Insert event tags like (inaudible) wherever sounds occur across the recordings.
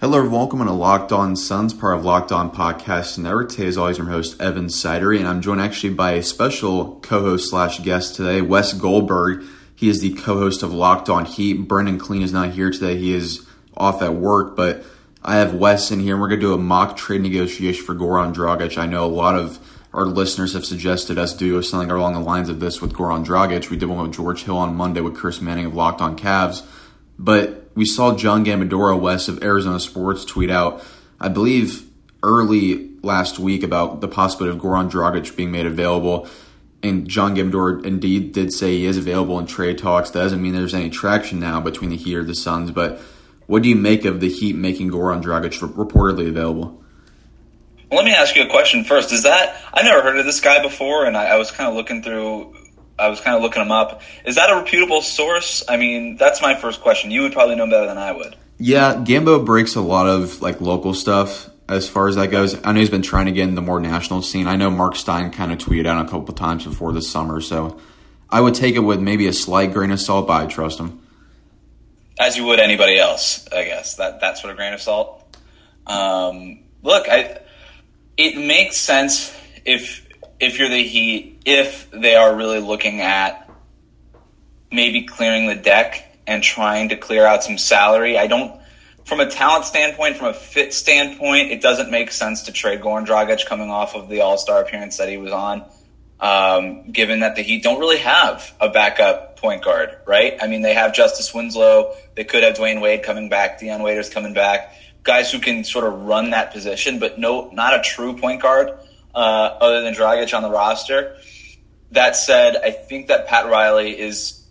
Hello, everyone. welcome to Locked On Suns, part of Locked On Podcast Network. Today, as always, I'm your host, Evan Sidery, and I'm joined actually by a special co-host slash guest today, Wes Goldberg. He is the co-host of Locked On Heat. Brendan Clean is not here today. He is off at work, but I have Wes in here, and we're going to do a mock trade negotiation for Goran Dragic. I know a lot of our listeners have suggested us do something along the lines of this with Goran Dragic. We did one with George Hill on Monday with Chris Manning of Locked On Cavs. But we saw John Gambadoro West of Arizona Sports tweet out, I believe, early last week about the possibility of Goran Dragic being made available. And John Gambadoro indeed did say he is available in trade talks. That doesn't mean there's any traction now between the Heat or the Suns. But what do you make of the Heat making Goran Dragic reportedly available? Well, let me ask you a question first. Is that I've never heard of this guy before, and I, I was kind of looking through I was kind of looking them up. Is that a reputable source? I mean, that's my first question. You would probably know better than I would. Yeah, Gambo breaks a lot of like local stuff as far as that goes. I know he's been trying to get in the more national scene. I know Mark Stein kind of tweeted out a couple times before the summer, so I would take it with maybe a slight grain of salt, but I trust him. As you would anybody else, I guess that that sort of grain of salt. Um, look, I it makes sense if if you're the Heat, if they are really looking at maybe clearing the deck and trying to clear out some salary, I don't. From a talent standpoint, from a fit standpoint, it doesn't make sense to trade Goran Dragic coming off of the All Star appearance that he was on. Um, given that the Heat don't really have a backup point guard, right? I mean, they have Justice Winslow. They could have Dwyane Wade coming back. Dion Waiters coming back. Guys who can sort of run that position, but no, not a true point guard uh, other than Dragic on the roster. That said, I think that Pat Riley is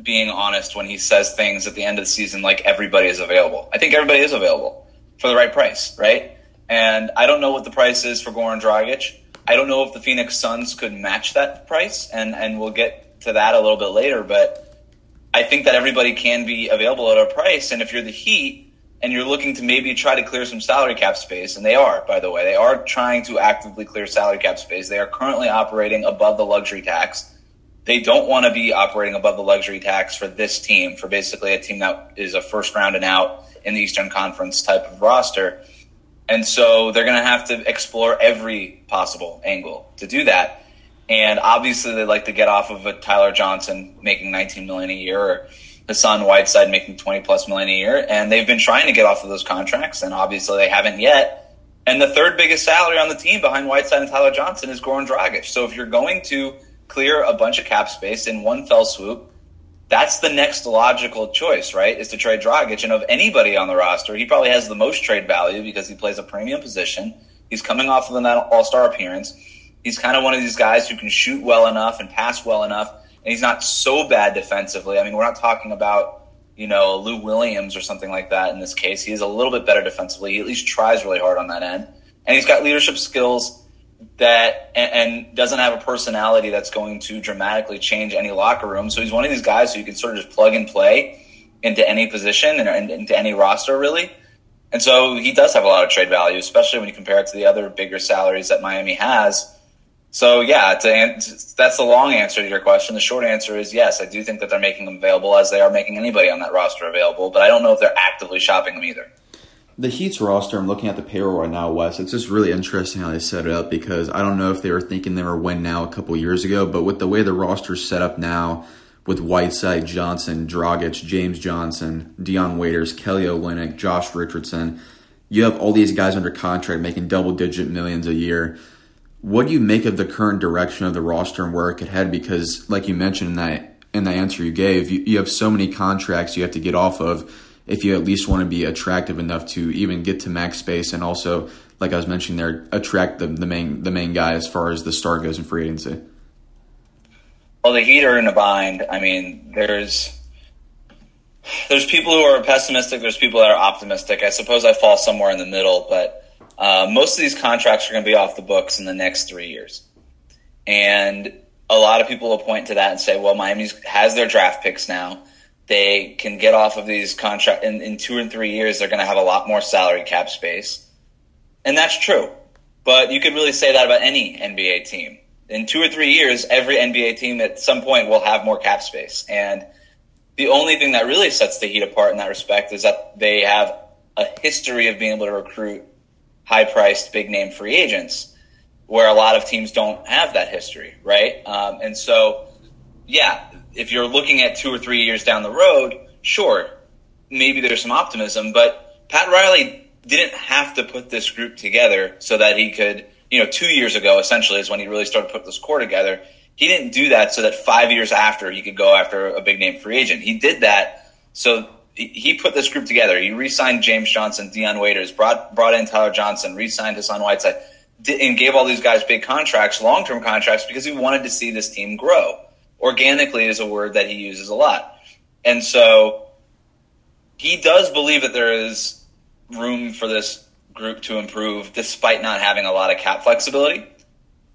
being honest when he says things at the end of the season like everybody is available. I think everybody is available for the right price, right? And I don't know what the price is for Goran Dragic. I don't know if the Phoenix Suns could match that price, and, and we'll get to that a little bit later. But I think that everybody can be available at a price. And if you're the Heat, and you're looking to maybe try to clear some salary cap space, and they are, by the way, they are trying to actively clear salary cap space. They are currently operating above the luxury tax. They don't want to be operating above the luxury tax for this team, for basically a team that is a first round and out in the Eastern Conference type of roster. And so they're going to have to explore every possible angle to do that. And obviously, they like to get off of a Tyler Johnson making 19 million a year, or Hassan Whiteside making 20 plus million a year. And they've been trying to get off of those contracts, and obviously they haven't yet. And the third biggest salary on the team behind Whiteside and Tyler Johnson is Goran Dragic. So if you're going to clear a bunch of cap space in one fell swoop, that's the next logical choice, right? Is to trade Dragic. And of anybody on the roster, he probably has the most trade value because he plays a premium position. He's coming off of an All Star appearance. He's kind of one of these guys who can shoot well enough and pass well enough and he's not so bad defensively. I mean, we're not talking about you know Lou Williams or something like that in this case. He's a little bit better defensively. He at least tries really hard on that end, and he's got leadership skills that and, and, doesn't have a personality that's going to dramatically change any locker room. So he's one of these guys who you can sort of just plug and play into any position and into any roster really. And so he does have a lot of trade value, especially when you compare it to the other bigger salaries that Miami has. So yeah, to that's the long answer to your question. The short answer is yes. I do think that they're making them available as they are making anybody on that roster available, but I don't know if they're actively shopping them either. The Heat's roster, I'm looking at the payroll right now, Wes. It's just really interesting how they set it up because I don't know if they were thinking they were win now a couple years ago, but with the way the roster's set up now, with Whiteside, Johnson, Dragic, James Johnson, Dion Waiters, Kelly Olynyk, Josh Richardson, you have all these guys under contract making double digit millions a year what do you make of the current direction of the roster and where it could head? Because, like you mentioned in that in the answer you gave, you, you have so many contracts you have to get off of if you at least want to be attractive enough to even get to max space and also, like I was mentioning there, attract the, the main the main guy as far as the star goes in free agency. Well, the Heat are in a bind. I mean, there's there's people who are pessimistic. There's people that are optimistic. I suppose I fall somewhere in the middle, but uh, most of these contracts are going to be off the books in the next three years. And a lot of people will point to that and say, well, Miami has their draft picks now. They can get off of these contracts in, in two and three years. They're going to have a lot more salary cap space. And that's true. But you could really say that about any NBA team. In two or three years, every NBA team at some point will have more cap space. And the only thing that really sets the Heat apart in that respect is that they have a history of being able to recruit high priced, big name free agents, where a lot of teams don't have that history, right? Um, and so, yeah, if you're looking at two or three years down the road, sure, maybe there's some optimism, but Pat Riley didn't have to put this group together so that he could, you know, two years ago essentially is when he really started to put this core together. He didn't do that so that five years after he could go after a big name free agent. He did that so he put this group together. He re-signed James Johnson, Dion Waiters, brought brought in Tyler Johnson, re-signed Hassan Whiteside, and gave all these guys big contracts, long term contracts, because he wanted to see this team grow. Organically is a word that he uses a lot, and so he does believe that there is room for this group to improve, despite not having a lot of cap flexibility.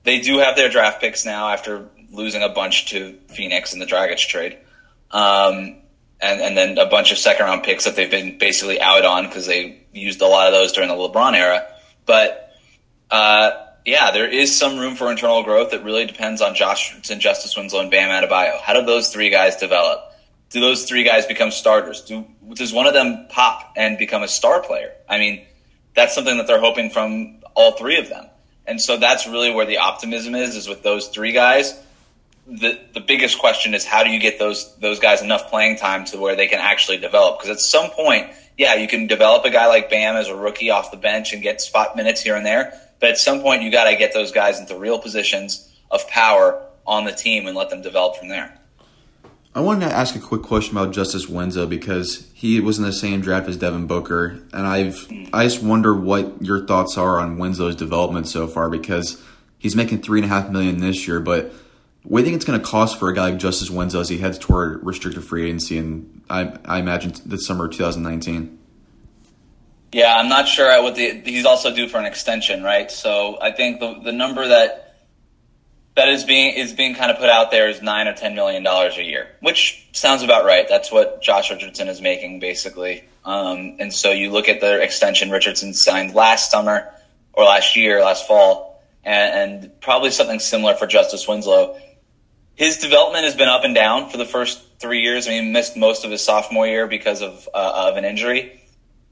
They do have their draft picks now after losing a bunch to Phoenix in the Dragic trade. Um, and, and then a bunch of second round picks that they've been basically out on because they used a lot of those during the LeBron era. But uh, yeah, there is some room for internal growth. It really depends on Josh and Justice Winslow and Bam Adebayo. How do those three guys develop? Do those three guys become starters? Do does one of them pop and become a star player? I mean, that's something that they're hoping from all three of them. And so that's really where the optimism is, is with those three guys the the biggest question is how do you get those those guys enough playing time to where they can actually develop? Because at some point, yeah, you can develop a guy like Bam as a rookie off the bench and get spot minutes here and there. But at some point, you got to get those guys into real positions of power on the team and let them develop from there. I wanted to ask a quick question about Justice Winslow because he was in the same draft as Devin Booker, and I've I just wonder what your thoughts are on Winslow's development so far because he's making three and a half million this year, but what do you think it's going to cost for a guy like Justice Winslow as he heads toward restricted free agency and I, I imagine the summer of 2019? Yeah, I'm not sure what the he's also due for an extension, right? So I think the the number that that is being is being kind of put out there is nine or ten million dollars a year, which sounds about right. That's what Josh Richardson is making basically. Um, and so you look at the extension Richardson signed last summer or last year, last fall, and probably something similar for Justice Winslow his development has been up and down for the first three years. I mean, he missed most of his sophomore year because of uh, of an injury,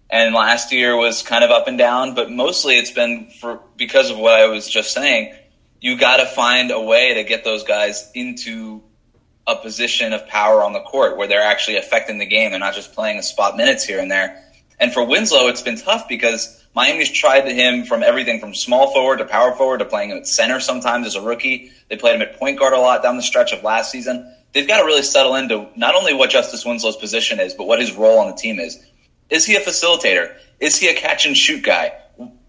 and last year was kind of up and down. But mostly, it's been for because of what I was just saying. You got to find a way to get those guys into a position of power on the court where they're actually affecting the game and not just playing a spot minutes here and there. And for Winslow, it's been tough because Miami's tried him from everything from small forward to power forward to playing him at center sometimes as a rookie. They played him at point guard a lot down the stretch of last season. They've got to really settle into not only what Justice Winslow's position is, but what his role on the team is. Is he a facilitator? Is he a catch and shoot guy?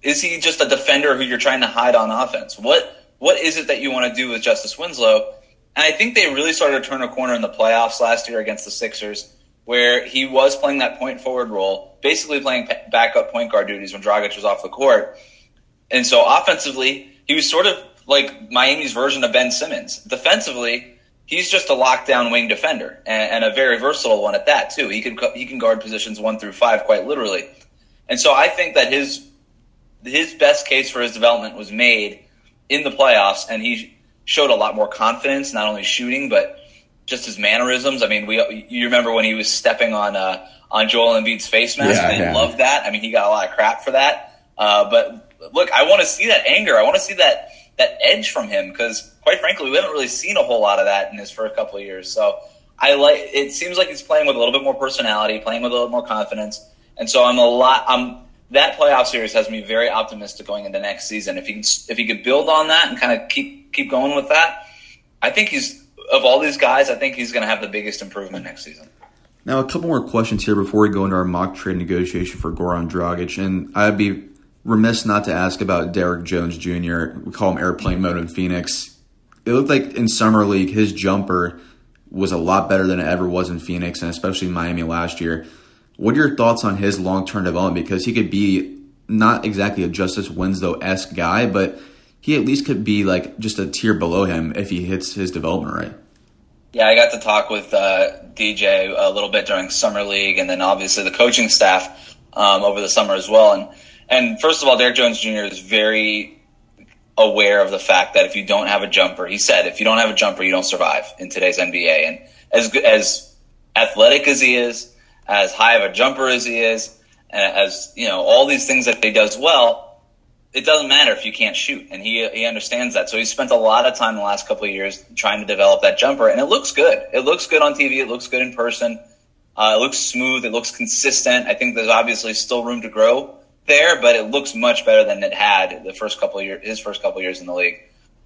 Is he just a defender who you're trying to hide on offense? What what is it that you want to do with Justice Winslow? And I think they really started to turn a corner in the playoffs last year against the Sixers where he was playing that point forward role, basically playing backup point guard duties when Dragic was off the court. And so offensively, he was sort of like Miami's version of Ben Simmons. Defensively, he's just a lockdown wing defender and, and, a very versatile one at that too. He can he can guard positions one through five quite literally. And so I think that his his best case for his development was made in the playoffs, and he showed a lot more confidence, not only shooting but just his mannerisms. I mean, we you remember when he was stepping on uh, on Joel Embiid's face mask? Yeah, I yeah. love that. I mean, he got a lot of crap for that. Uh, but look, I want to see that anger. I want to see that that edge from him because, quite frankly, we haven't really seen a whole lot of that in his for a couple of years. So I like. It seems like he's playing with a little bit more personality, playing with a little more confidence, and so I'm a lot. I'm that playoff series has me very optimistic going into next season. If he can, if he could build on that and kind of keep keep going with that, I think he's of all these guys, I think he's going to have the biggest improvement next season. Now, a couple more questions here before we go into our mock trade negotiation for Goran Dragic, and I'd be remiss not to ask about Derrick Jones Jr. We call him airplane mode in Phoenix. It looked like in summer league his jumper was a lot better than it ever was in Phoenix, and especially Miami last year. What are your thoughts on his long term development? Because he could be not exactly a Justice Winslow esque guy, but he at least could be like just a tier below him if he hits his development right. Yeah, I got to talk with uh, DJ a little bit during summer league, and then obviously the coaching staff um, over the summer as well. And and first of all, Derrick Jones Jr. is very aware of the fact that if you don't have a jumper, he said, if you don't have a jumper, you don't survive in today's NBA. And as as athletic as he is, as high of a jumper as he is, and as you know, all these things that he does well. It doesn't matter if you can't shoot, and he he understands that. So he spent a lot of time the last couple of years trying to develop that jumper, and it looks good. It looks good on TV. It looks good in person. Uh, it looks smooth. It looks consistent. I think there's obviously still room to grow there, but it looks much better than it had the first couple of years, his first couple of years in the league.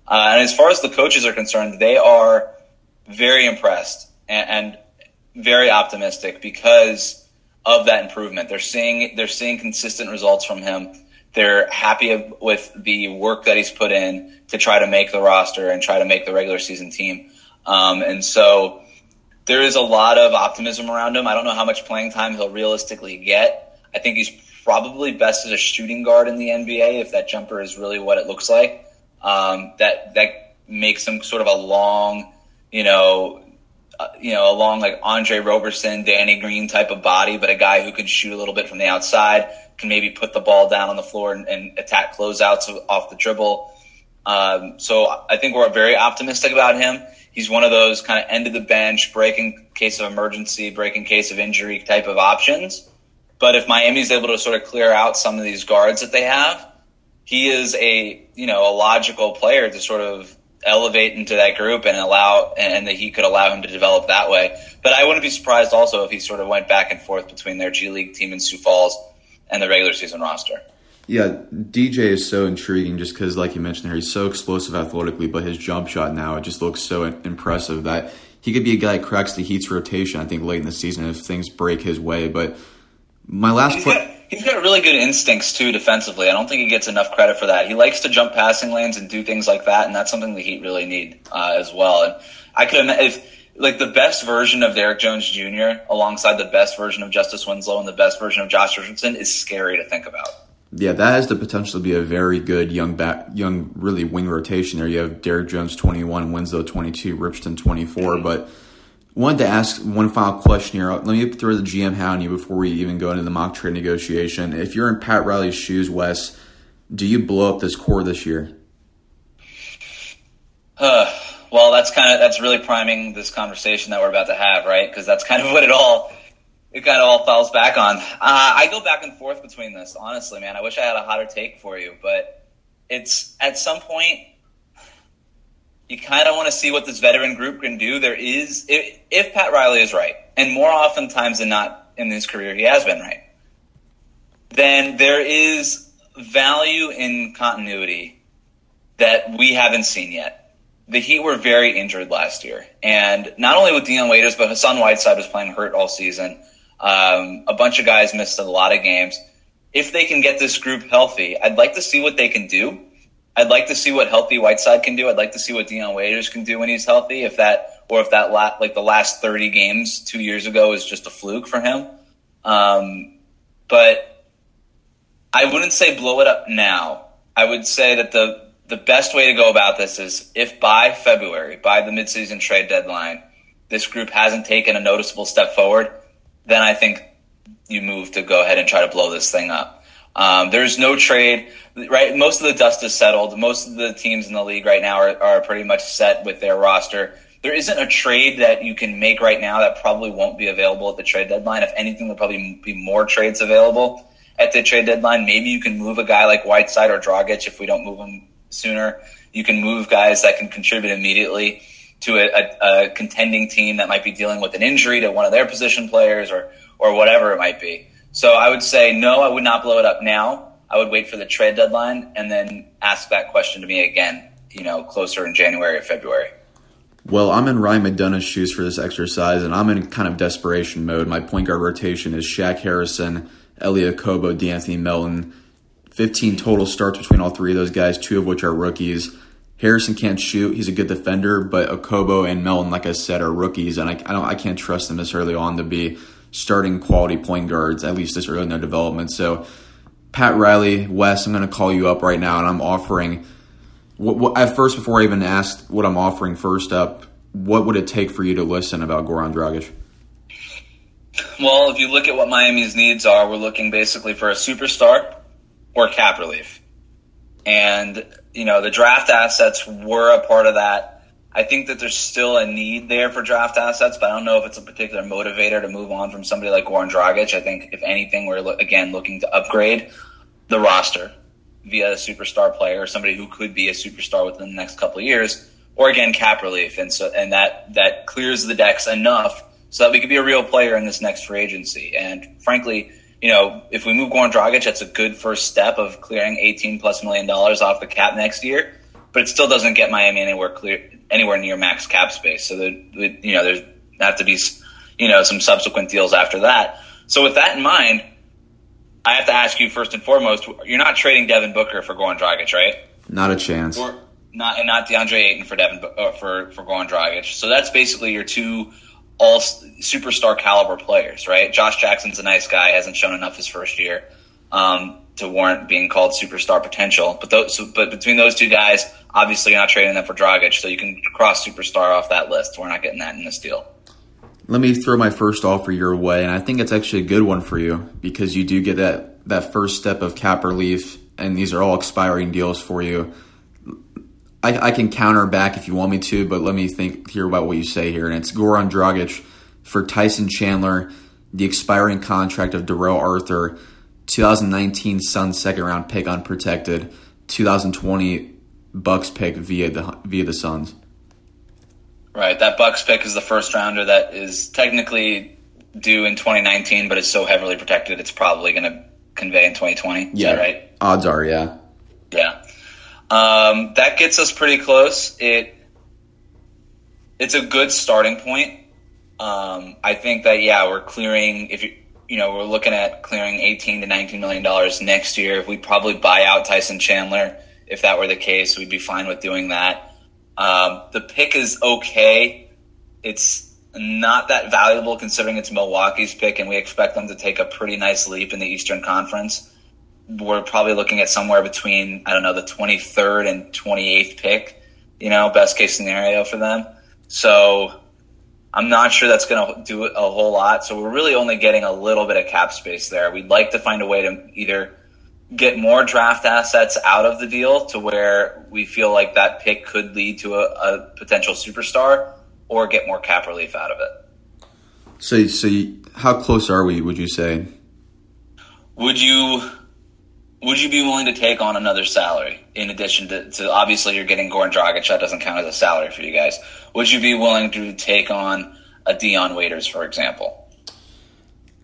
Uh, and as far as the coaches are concerned, they are very impressed and, and very optimistic because of that improvement. They're seeing they're seeing consistent results from him. They're happy with the work that he's put in to try to make the roster and try to make the regular season team. Um, and so there is a lot of optimism around him. I don't know how much playing time he'll realistically get. I think he's probably best as a shooting guard in the NBA if that jumper is really what it looks like. Um, that that makes him sort of a long, you know, uh, you know, a long like Andre Roberson, Danny Green type of body, but a guy who can shoot a little bit from the outside, can maybe put the ball down on the floor and, and attack closeouts off the dribble. Um, so I think we're very optimistic about him. He's one of those kind of end of the bench, breaking case of emergency, breaking case of injury type of options. But if Miami's able to sort of clear out some of these guards that they have, he is a you know a logical player to sort of elevate into that group and allow and that he could allow him to develop that way. But I wouldn't be surprised also if he sort of went back and forth between their G League team in Sioux Falls and the regular season roster. Yeah, DJ is so intriguing just because, like you mentioned there, he's so explosive athletically, but his jump shot now it just looks so impressive that he could be a guy that cracks the Heat's rotation. I think late in the season if things break his way, but my last he's, got, he's got really good instincts too defensively. I don't think he gets enough credit for that. He likes to jump passing lanes and do things like that, and that's something the Heat really need uh, as well. And I could imagine if like the best version of Derrick Jones Jr. alongside the best version of Justice Winslow and the best version of Josh Richardson is scary to think about. Yeah, that has the potential to be a very good young back, young really wing rotation there. You have Derrick Jones twenty one, Winslow twenty two, Richardson twenty four, mm-hmm. but wanted to ask one final question here. Let me throw the GM hat on you before we even go into the mock trade negotiation. If you're in Pat Riley's shoes, Wes, do you blow up this core this year? Well, that's kind of that's really priming this conversation that we're about to have, right? Because that's kind of (laughs) what it all it kind of all falls back on. Uh, I go back and forth between this, honestly, man. I wish I had a hotter take for you, but it's at some point you kind of want to see what this veteran group can do. There is, if, if Pat Riley is right, and more often times than not in his career, he has been right, then there is value in continuity that we haven't seen yet. The Heat were very injured last year, and not only with Dion Waiters, but Hassan Whiteside was playing hurt all season. Um, a bunch of guys missed a lot of games. If they can get this group healthy, I'd like to see what they can do. I'd like to see what healthy Whiteside can do. I'd like to see what Dion Waiters can do when he's healthy. If that, or if that, la- like the last thirty games two years ago, is just a fluke for him. Um, but I wouldn't say blow it up now. I would say that the the best way to go about this is if by February, by the midseason trade deadline, this group hasn't taken a noticeable step forward, then I think you move to go ahead and try to blow this thing up. Um, there's no trade, right? Most of the dust is settled. Most of the teams in the league right now are, are pretty much set with their roster. There isn't a trade that you can make right now that probably won't be available at the trade deadline. If anything, there'll probably be more trades available at the trade deadline. Maybe you can move a guy like Whiteside or Dragic if we don't move him sooner. You can move guys that can contribute immediately to a, a, a contending team that might be dealing with an injury to one of their position players or or whatever it might be. So I would say no, I would not blow it up now. I would wait for the trade deadline and then ask that question to me again, you know, closer in January or February. Well, I'm in Ryan McDonough's shoes for this exercise, and I'm in kind of desperation mode. My point guard rotation is Shaq Harrison, Elie Okobo, De'Anthony Melton. 15 total starts between all three of those guys, two of which are rookies. Harrison can't shoot; he's a good defender, but Okobo and Melton, like I said, are rookies, and I, I don't, I can't trust them this early on to be starting quality point guards, at least this early in their development. So, Pat Riley, Wes, I'm going to call you up right now, and I'm offering. What, what, at first, before I even asked what I'm offering, first up, what would it take for you to listen about Goran Dragic? Well, if you look at what Miami's needs are, we're looking basically for a superstar or cap relief. And, you know, the draft assets were a part of that I think that there's still a need there for draft assets, but I don't know if it's a particular motivator to move on from somebody like Goran Dragic. I think, if anything, we're again looking to upgrade the roster via a superstar player, somebody who could be a superstar within the next couple of years, or again cap relief, and so and that that clears the decks enough so that we could be a real player in this next free agency. And frankly, you know, if we move Goran Dragic, that's a good first step of clearing 18 plus million dollars off the cap next year. But it still doesn't get Miami anywhere clear anywhere near max cap space. So that you know, there's have to be you know some subsequent deals after that. So with that in mind, I have to ask you first and foremost: you're not trading Devin Booker for Goran Dragic, right? Not a chance. Or not, and not DeAndre Ayton for Devin uh, for for Goran Dragic. So that's basically your two all superstar caliber players, right? Josh Jackson's a nice guy, hasn't shown enough his first year um, to warrant being called superstar potential. But those, so, but between those two guys, obviously you're not trading them for Dragic, so you can cross superstar off that list. We're not getting that in this deal. Let me throw my first offer your way, and I think it's actually a good one for you because you do get that that first step of cap relief, and these are all expiring deals for you. I, I, can counter back if you want me to, but let me think here about what you say here. And it's Goran Dragic for Tyson Chandler, the expiring contract of Darrell Arthur, 2019 Suns second round pick unprotected, 2020 Bucks pick via the via the Suns. Right, that Bucks pick is the first rounder that is technically due in 2019, but it's so heavily protected, it's probably going to convey in 2020. Yeah, right. Odds are, yeah. Yeah. Um, that gets us pretty close. It it's a good starting point. Um, I think that yeah, we're clearing if you you know we're looking at clearing eighteen to nineteen million dollars next year. If we probably buy out Tyson Chandler, if that were the case, we'd be fine with doing that. Um, the pick is okay. It's not that valuable considering it's Milwaukee's pick, and we expect them to take a pretty nice leap in the Eastern Conference we're probably looking at somewhere between I don't know the 23rd and 28th pick. You know, best case scenario for them. So I'm not sure that's going to do a whole lot. So we're really only getting a little bit of cap space there. We'd like to find a way to either get more draft assets out of the deal to where we feel like that pick could lead to a, a potential superstar, or get more cap relief out of it. So, so you, how close are we? Would you say? Would you? Would you be willing to take on another salary in addition to, to obviously you're getting Goran Dragic that doesn't count as a salary for you guys. Would you be willing to take on a Dion Waiters for example?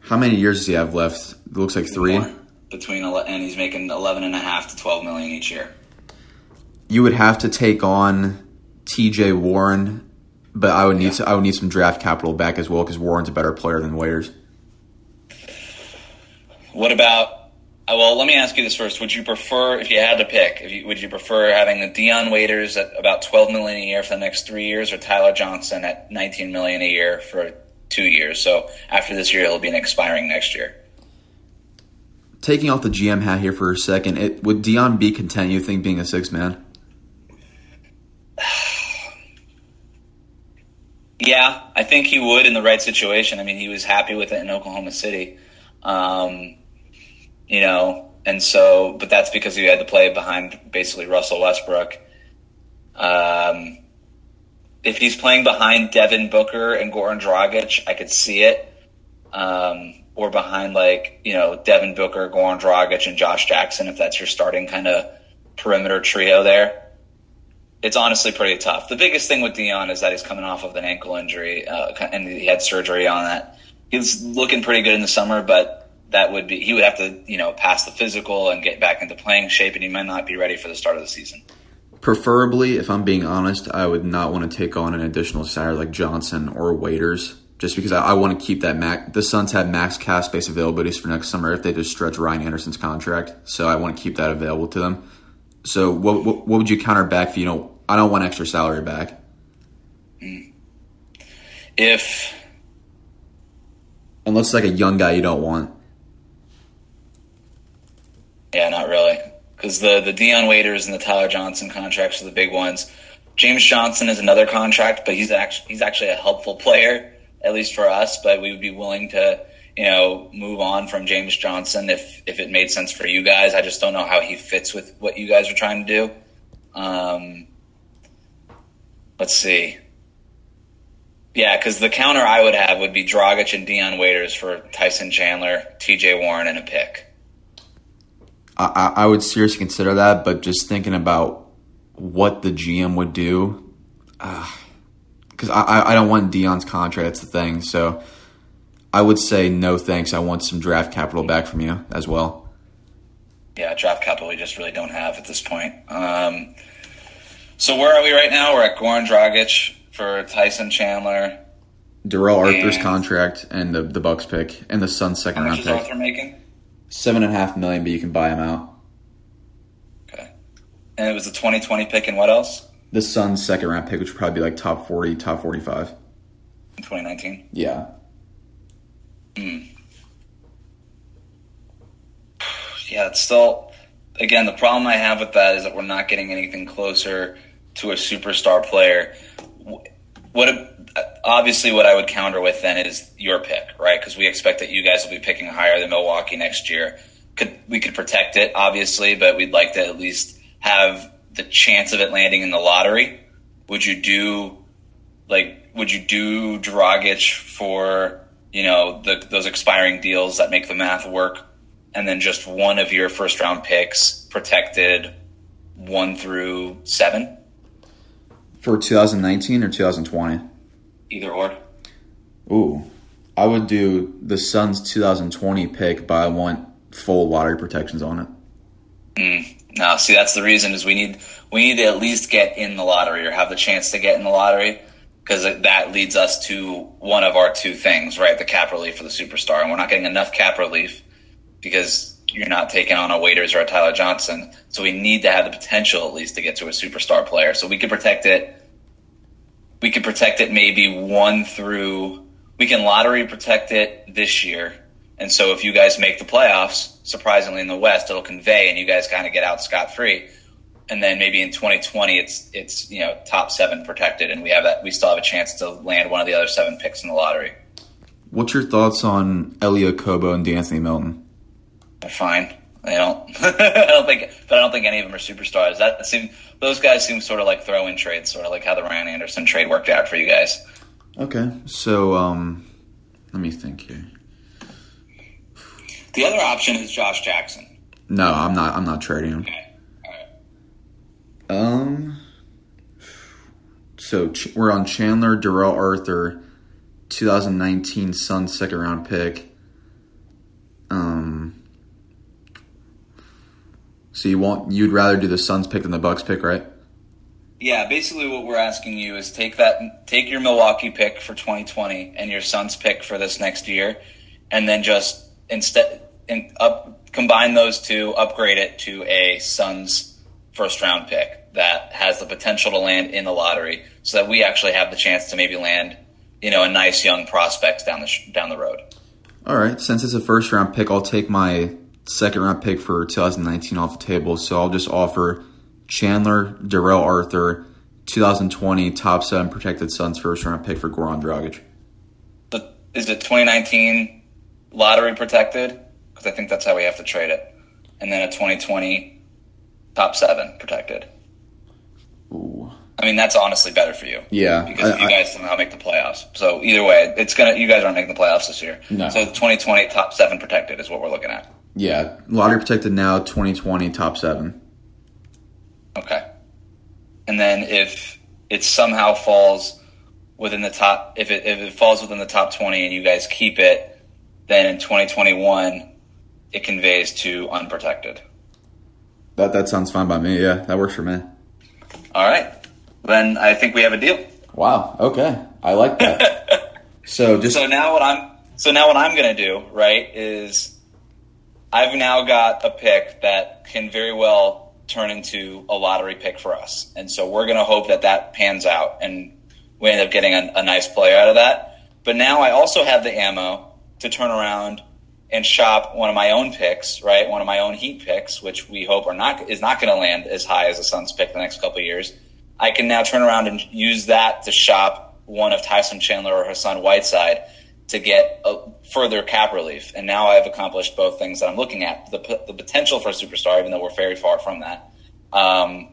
How many years does he have left? It looks like three. More. between and he's making 11 and a half to 12 million each year. You would have to take on TJ Warren but I would need yeah. to, I would need some draft capital back as well because Warren's a better player than Waiters. What about well, let me ask you this first: Would you prefer, if you had to pick, you, would you prefer having the Dion Waiters at about twelve million a year for the next three years, or Tyler Johnson at nineteen million a year for two years? So after this year, it'll be an expiring next year. Taking off the GM hat here for a second, it, would Dion be content? You think being a six man? (sighs) yeah, I think he would in the right situation. I mean, he was happy with it in Oklahoma City. Um, you know, and so, but that's because he had to play behind basically Russell Westbrook. Um, if he's playing behind Devin Booker and Goran Dragic, I could see it. Um, or behind like you know Devin Booker, Goran Dragic, and Josh Jackson, if that's your starting kind of perimeter trio there. It's honestly pretty tough. The biggest thing with Dion is that he's coming off of an ankle injury, uh, and he had surgery on that. He's looking pretty good in the summer, but that would be he would have to you know pass the physical and get back into playing shape, and he might not be ready for the start of the season. Preferably, if I'm being honest, I would not want to take on an additional salary like Johnson or Waiters, just because I, I want to keep that max. The Suns have max cap space availabilities for next summer if they just stretch Ryan Anderson's contract, so I want to keep that available to them. So, what what, what would you counter back? For, you know, I don't want extra salary back. Hmm. If unless it's like a young guy you don't want. Yeah, not really. Because the, the Dion Waiters and the Tyler Johnson contracts are the big ones. James Johnson is another contract, but he's actually he's actually a helpful player, at least for us. But we would be willing to, you know, move on from James Johnson if if it made sense for you guys. I just don't know how he fits with what you guys are trying to do. Um, let's see. Yeah, because the counter I would have would be Dragic and Dion Waiters for Tyson Chandler, T.J. Warren, and a pick. I, I would seriously consider that, but just thinking about what the GM would do, because uh, I, I don't want Dion's contract. That's the thing. So I would say no thanks. I want some draft capital back from you as well. Yeah, draft capital we just really don't have at this point. Um, so where are we right now? We're at Goran Dragic for Tyson Chandler. Darrell Arthur's contract and the the Bucks pick and the Suns second round pick. Arthur making? Seven and a half million, but you can buy him out. Okay. And it was the 2020 pick and what else? The Suns second round pick, which would probably be like top forty, top forty five. In 2019. Yeah. Hmm. (sighs) Yeah, it's still. Again, the problem I have with that is that we're not getting anything closer to a superstar player. What obviously what I would counter with then is your pick, right? Because we expect that you guys will be picking higher than Milwaukee next year. Could we could protect it, obviously, but we'd like to at least have the chance of it landing in the lottery. Would you do like would you do Dragic for you know the, those expiring deals that make the math work, and then just one of your first round picks protected one through seven, For 2019 or 2020? Either or. Ooh. I would do the Suns 2020 pick, but I want full lottery protections on it. Mm. No, see that's the reason is we need we need to at least get in the lottery or have the chance to get in the lottery because that leads us to one of our two things, right? The cap relief for the superstar, and we're not getting enough cap relief because you're not taking on a Waiters or a Tyler Johnson. So we need to have the potential at least to get to a superstar player. So we could protect it. We could protect it maybe one through. We can lottery protect it this year, and so if you guys make the playoffs, surprisingly in the West, it'll convey, and you guys kind of get out scot free. And then maybe in 2020, it's it's you know top seven protected, and we have that. We still have a chance to land one of the other seven picks in the lottery. What's your thoughts on Elie Okobo and De'Anthony Melton? They're fine. They don't. (laughs) I don't think, but I don't think any of them are superstars. That seem those guys seem sort of like throw-in trades, sort of like how the Ryan Anderson trade worked out for you guys. Okay, so um, let me think here. The other option is Josh Jackson. No, I'm not. I'm not trading him. Okay. All right. Um, so Ch- we're on Chandler, Darrell Arthur, 2019 Suns second round pick. Um, so you want you'd rather do the Suns pick than the Bucks pick, right? Yeah, basically what we're asking you is take that take your Milwaukee pick for 2020 and your Suns pick for this next year and then just instead in, up combine those two, upgrade it to a Suns first round pick that has the potential to land in the lottery so that we actually have the chance to maybe land, you know, a nice young prospect down the sh- down the road. All right. Since it's a first round pick, I'll take my second round pick for 2019 off the table. So I'll just offer Chandler, Darrell Arthur, 2020 top seven protected Suns first round pick for Goran Dragic. But is it 2019 lottery protected? Because I think that's how we have to trade it. And then a 2020 top seven protected. Ooh. I mean, that's honestly better for you. Yeah, Because I- you I- guys somehow make the playoffs. So either way, it's gonna. You guys aren't making the playoffs this year. No. So 2020 top seven protected is what we're looking at. Yeah, lottery protected now, 2020 top seven. Okay. And then if it somehow falls within the top, if it if it falls within the top 20 and you guys keep it, then in 2021 it conveys to unprotected. That that sounds fine by me. Yeah, that works for me. All right. Then I think we have a deal. Wow. Okay, I like that. (laughs) so just So now what I'm so now what I'm going to do, right, is I've now got a pick that can very well turn into a lottery pick for us. And so we're going to hope that that pans out and we end up getting a, a nice player out of that. But now I also have the ammo to turn around and shop one of my own picks, right? One of my own Heat picks, which we hope are not is not going to land as high as the Suns pick the next couple years. I can now turn around and use that to shop one of Tyson Chandler or Hassan Whiteside to get a further cap relief. And now I've accomplished both things that I'm looking at: the, the potential for a superstar, even though we're very far from that, um,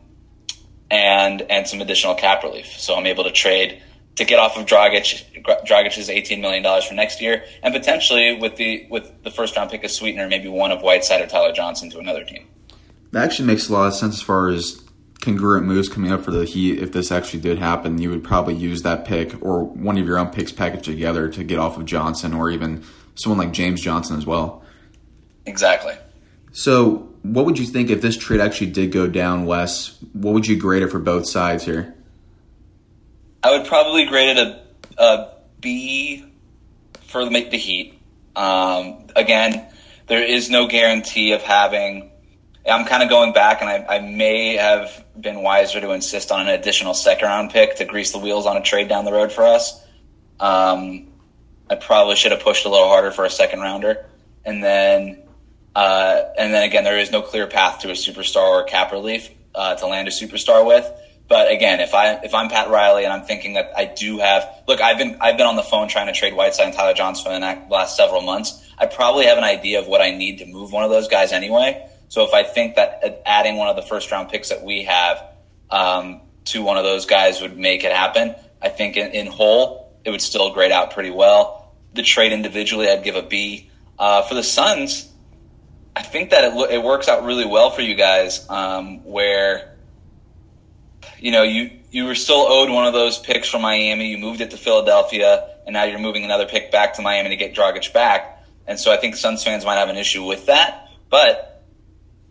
and and some additional cap relief. So I'm able to trade to get off of Dragic. Dragic's eighteen million dollars for next year, and potentially with the with the first round pick of sweetener, maybe one of Whiteside or Tyler Johnson to another team. That actually makes a lot of sense as far as congruent moves coming up for the Heat. If this actually did happen, you would probably use that pick or one of your own picks packaged together to get off of Johnson or even someone like James Johnson as well. Exactly. So, what would you think if this trade actually did go down, Wes? What would you grade it for both sides here? I would probably grade it a, a B for the, the Heat. Um, again, there is no guarantee of having. I'm kind of going back, and I, I, may have been wiser to insist on an additional second round pick to grease the wheels on a trade down the road for us. Um, I probably should have pushed a little harder for a second rounder, and then uh, and then again, there is no clear path to a superstar or cap relief uh, to land a superstar with. But again, if I if I'm Pat Riley and I'm thinking that I do have look, I've been I've been on the phone trying to trade Whiteside and Tyler Johnson in the last several months. I probably have an idea of what I need to move one of those guys anyway. So if I think that adding one of the first round picks that we have um, to one of those guys would make it happen, I think in, in, whole it would still grade out pretty well. The trade individually, I'd give a B. Uh, for the Suns, I think that it, it works out really well for you guys, um, where you know, you you were still owed one of those picks from Miami. You moved it to Philadelphia, and now you're moving another pick back to Miami to get Dragic back. And so I think Suns fans might have an issue with that. But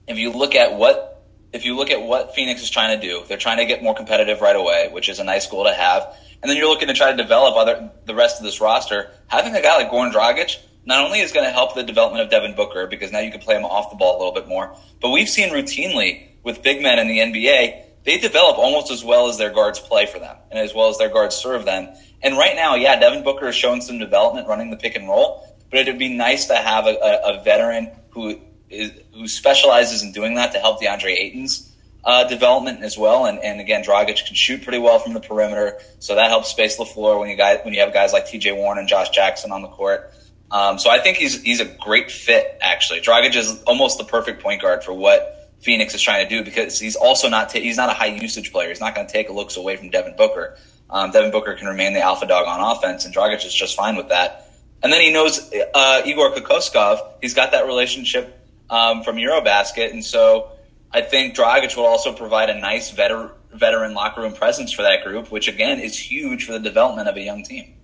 if you look at what if you look at what Phoenix is trying to do, they're trying to get more competitive right away, which is a nice goal to have. And then you're looking to try to develop other the rest of this roster. Having a guy like Goran Dragic not only is going to help the development of Devin Booker because now you can play him off the ball a little bit more, but we've seen routinely with big men in the NBA they develop almost as well as their guards play for them and as well as their guards serve them. And right now, yeah, Devin Booker is showing some development running the pick and roll, but it'd be nice to have a, a, a veteran who is, who specializes in doing that to help DeAndre Ayton's uh, development as well. And, and again, Dragic can shoot pretty well from the perimeter, so that helps space the floor when you guys when you have guys like T.J. Warren and Josh Jackson on the court. Um, so I think he's he's a great fit. Actually, Dragic is almost the perfect point guard for what Phoenix is trying to do because he's also not ta- he's not a high usage player. He's not going to take looks away from Devin Booker. Um, Devin Booker can remain the alpha dog on offense, and Dragic is just fine with that. And then he knows uh, Igor Kokoskov. He's got that relationship um, from Eurobasket, and so I think Dragic will also provide a nice veteran veteran locker room presence for that group, which again is huge for the development of a young team.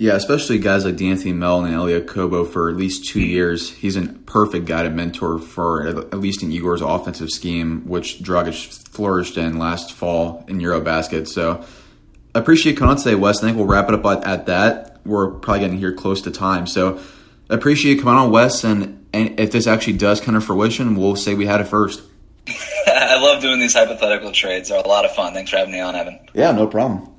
Yeah, especially guys like De'Anthony Melton and Elie Okobo for at least two years. He's a perfect guy to mentor for at least in Igor's offensive scheme, which Dragic flourished in last fall in Eurobasket. So I appreciate coming on today, Wes. I think we'll wrap it up at, that. We're probably getting here close to time. So I appreciate coming on, Wes. And, and if this actually does come to fruition, we'll say we had it first. (laughs) I love doing these hypothetical trades. They're a lot of fun. Thanks for having me on, Evan. Yeah, no problem.